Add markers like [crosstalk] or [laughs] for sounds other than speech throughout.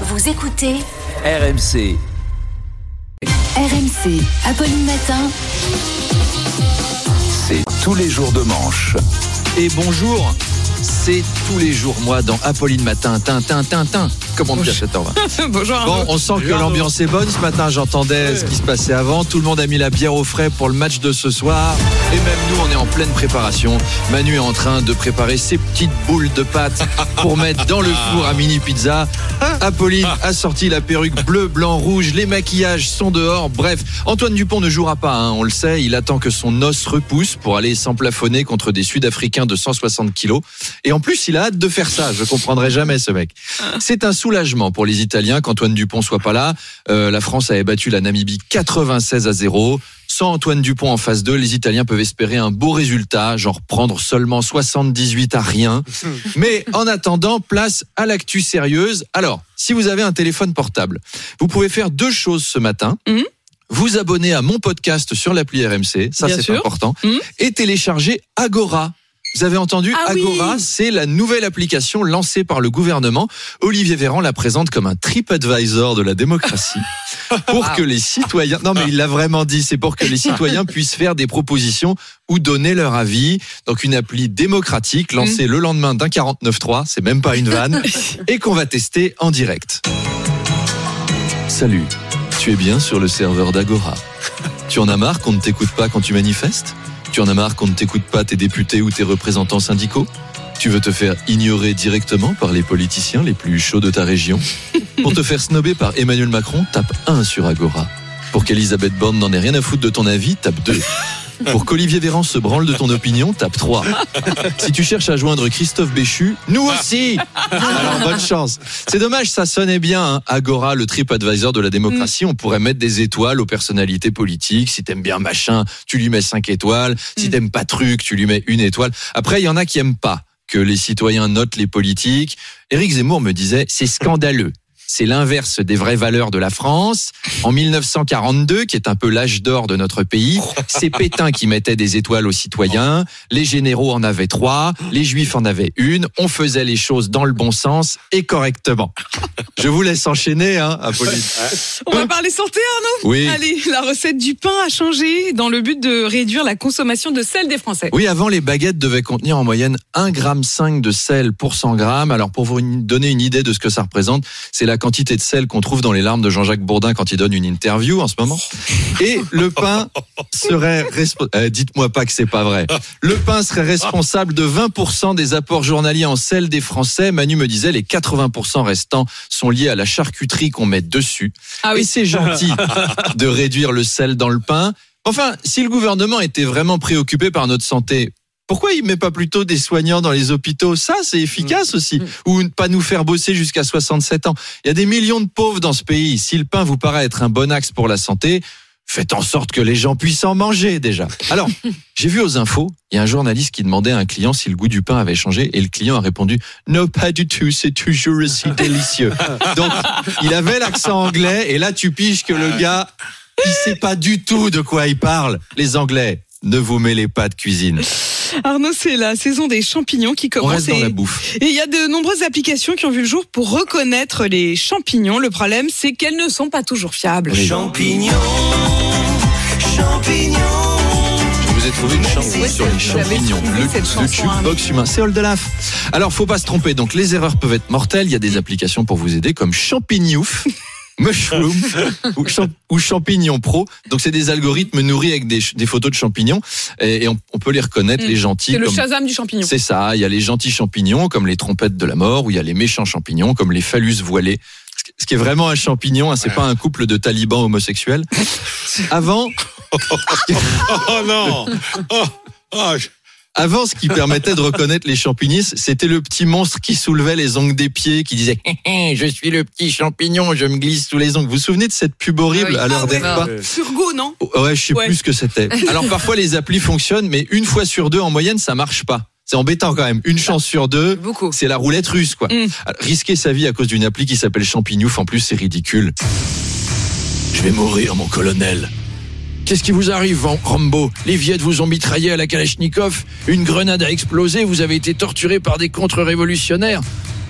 Vous écoutez RMC. RMC, Apolline Matin. C'est tous les jours de manche. Et bonjour, c'est tous les jours, moi, dans Apolline Matin, Tintin, Tintin. Comment cette heure [laughs] Bonjour Arnaud. Bon, on sent que l'ambiance est bonne. Ce matin, j'entendais ce qui se passait avant. Tout le monde a mis la bière au frais pour le match de ce soir. Et même nous, on est en pleine préparation. Manu est en train de préparer ses petites boules de pâte [laughs] pour mettre dans le four à mini pizza. Apolline a sorti la perruque bleu, blanc, rouge. Les maquillages sont dehors. Bref, Antoine Dupont ne jouera pas, hein, on le sait. Il attend que son os repousse pour aller s'emplafonner contre des Sud-Africains de 160 kilos. Et en plus, il a hâte de faire ça. Je comprendrai jamais ce mec. C'est un soulagement pour les Italiens qu'Antoine Dupont soit pas là. Euh, la France avait battu la Namibie 96 à 0. Sans Antoine Dupont en phase 2, les Italiens peuvent espérer un beau résultat, genre prendre seulement 78 à rien. [laughs] Mais en attendant, place à l'actu sérieuse. Alors, si vous avez un téléphone portable, vous pouvez faire deux choses ce matin. Mhm. Vous abonner à mon podcast sur l'appli RMC, ça c'est important, Mhm. et télécharger Agora. Vous avez entendu Ah oui. Agora, c'est la nouvelle application lancée par le gouvernement. Olivier Véran la présente comme un TripAdvisor de la démocratie [laughs] pour que les citoyens. Non, mais il l'a vraiment dit. C'est pour que les citoyens puissent faire des propositions ou donner leur avis. Donc une appli démocratique lancée le lendemain d'un 49.3. C'est même pas une vanne [laughs] et qu'on va tester en direct. Salut. Tu es bien sur le serveur d'Agora. Tu en as marre qu'on ne t'écoute pas quand tu manifestes? Tu en as marre qu'on ne t'écoute pas tes députés ou tes représentants syndicaux Tu veux te faire ignorer directement par les politiciens les plus chauds de ta région [laughs] Pour te faire snober par Emmanuel Macron, tape 1 sur Agora. Pour qu'Elisabeth Borne n'en ait rien à foutre de ton avis, tape 2. Pour qu'Olivier Véran se branle de ton opinion, tape 3. Si tu cherches à joindre Christophe Béchu, nous aussi Alors bonne chance. C'est dommage, ça sonnait bien. hein. Agora, le trip advisor de la démocratie, on pourrait mettre des étoiles aux personnalités politiques. Si t'aimes bien machin, tu lui mets 5 étoiles. Si t'aimes pas truc, tu lui mets une étoile. Après, il y en a qui aiment pas que les citoyens notent les politiques. Éric Zemmour me disait, c'est scandaleux. C'est l'inverse des vraies valeurs de la France. En 1942, qui est un peu l'âge d'or de notre pays, c'est Pétain qui mettait des étoiles aux citoyens. Les généraux en avaient trois, les juifs en avaient une. On faisait les choses dans le bon sens et correctement. Je vous laisse enchaîner, hein, Apolline. On va parler santé Arnaud Oui. Allez, la recette du pain a changé dans le but de réduire la consommation de sel des Français. Oui, avant, les baguettes devaient contenir en moyenne 1,5 g de sel pour 100 grammes. Alors, pour vous donner une idée de ce que ça représente, c'est la quantité de sel qu'on trouve dans les larmes de Jean-Jacques Bourdin quand il donne une interview en ce moment. Et le pain serait responsable. Dites-moi pas que c'est pas vrai. Le pain serait responsable de 20% des apports journaliers en sel des Français. Manu me disait les 80% restants sont liés à la charcuterie qu'on met dessus. Ah Et oui. c'est gentil [laughs] de réduire le sel dans le pain. Enfin, si le gouvernement était vraiment préoccupé par notre santé, pourquoi il met pas plutôt des soignants dans les hôpitaux? Ça, c'est efficace aussi. Ou ne pas nous faire bosser jusqu'à 67 ans. Il y a des millions de pauvres dans ce pays. Si le pain vous paraît être un bon axe pour la santé, faites en sorte que les gens puissent en manger déjà. Alors, [laughs] j'ai vu aux infos, il y a un journaliste qui demandait à un client si le goût du pain avait changé et le client a répondu non pas du tout, c'est toujours aussi délicieux. Donc, il avait l'accent anglais et là tu piges que le gars, il sait pas du tout de quoi il parle. Les Anglais, ne vous mêlez pas de cuisine. Arnaud, c'est la saison des champignons qui On commence. reste dans et- la bouffe. Et il y a de nombreuses applications qui ont vu le jour pour reconnaître les champignons. Le problème, c'est qu'elles ne sont pas toujours fiables. Oui. Champignons, champignons. Je vous ai trouvé une chanson sur les champignons. Le, le chanson, jukebox humain. C'est Oldelaf. Alors, faut pas se tromper. Donc, les erreurs peuvent être mortelles. Il y a des applications pour vous aider comme Champignouf. Mushroom [laughs] ou, champ- ou Champignon Pro. Donc c'est des algorithmes nourris avec des, photos de champignons et, et on, on peut les reconnaître, Mm. les gentils. C'est le Shazam du champignon. C'est ça. Il y a les gentils champignons comme les trompettes de la mort ou il y a les méchants champignons comme les phallus voilés. Ce qui- est vraiment un champignon, hein, c'est pas un couple de talibans homosexuels. [laughs] Avant, [laughs] Oh non oh, oh, je- Avant, ce qui permettait de reconnaître les champignons, c'était le petit monstre qui soulevait les ongles des pieds, qui disait Hé, hé, Je suis le petit champignon, je me glisse sous les ongles. Vous vous souvenez de cette pub horrible Ah oui. à l'heure des repas Surgo, non Oh, Ouais, je sais Ouais. plus ce que c'était. [laughs] Alors parfois, les applis fonctionnent, mais une fois sur deux, en moyenne, ça marche pas. C'est embêtant quand même. Une chance sur deux. Beaucoup. C'est la roulette russe, quoi. Mm. Alors, risquer sa vie à cause d'une appli qui s'appelle Champignouf, en plus, c'est ridicule. Je vais mourir, mon colonel. Qu'est-ce qui vous arrive, Van- Rambo Les Viettes vous ont mitraillé à la Kalachnikov Une grenade a explosé Vous avez été torturé par des contre-révolutionnaires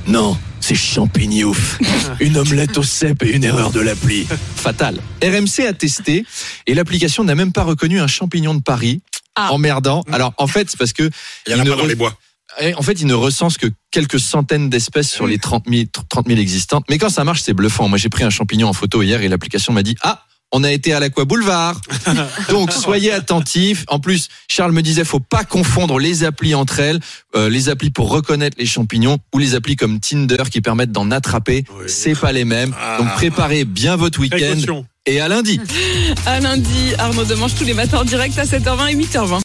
Non, c'est champignouf. [laughs] Une omelette au cèpe et une erreur de l'appli. Fatal. RMC a testé et l'application n'a même pas reconnu un champignon de Paris. Ah. Emmerdant. Alors en fait, c'est parce que Il y en a pas dans re- les bois. Eh, En fait, il ne recense que quelques centaines d'espèces sur les 30 000, 30 000 existantes. Mais quand ça marche, c'est bluffant. Moi, j'ai pris un champignon en photo hier et l'application m'a dit Ah, on a été à l'Aqua Boulevard. [laughs] Donc, soyez attentifs. En plus, Charles me disait faut pas confondre les applis entre elles, euh, les applis pour reconnaître les champignons ou les applis comme Tinder qui permettent d'en attraper. Oui. C'est pas les mêmes. Ah. Donc, préparez bien votre week-end et à lundi. À lundi, Arnaud Demange tous les matins en direct à 7h20 et 8h20.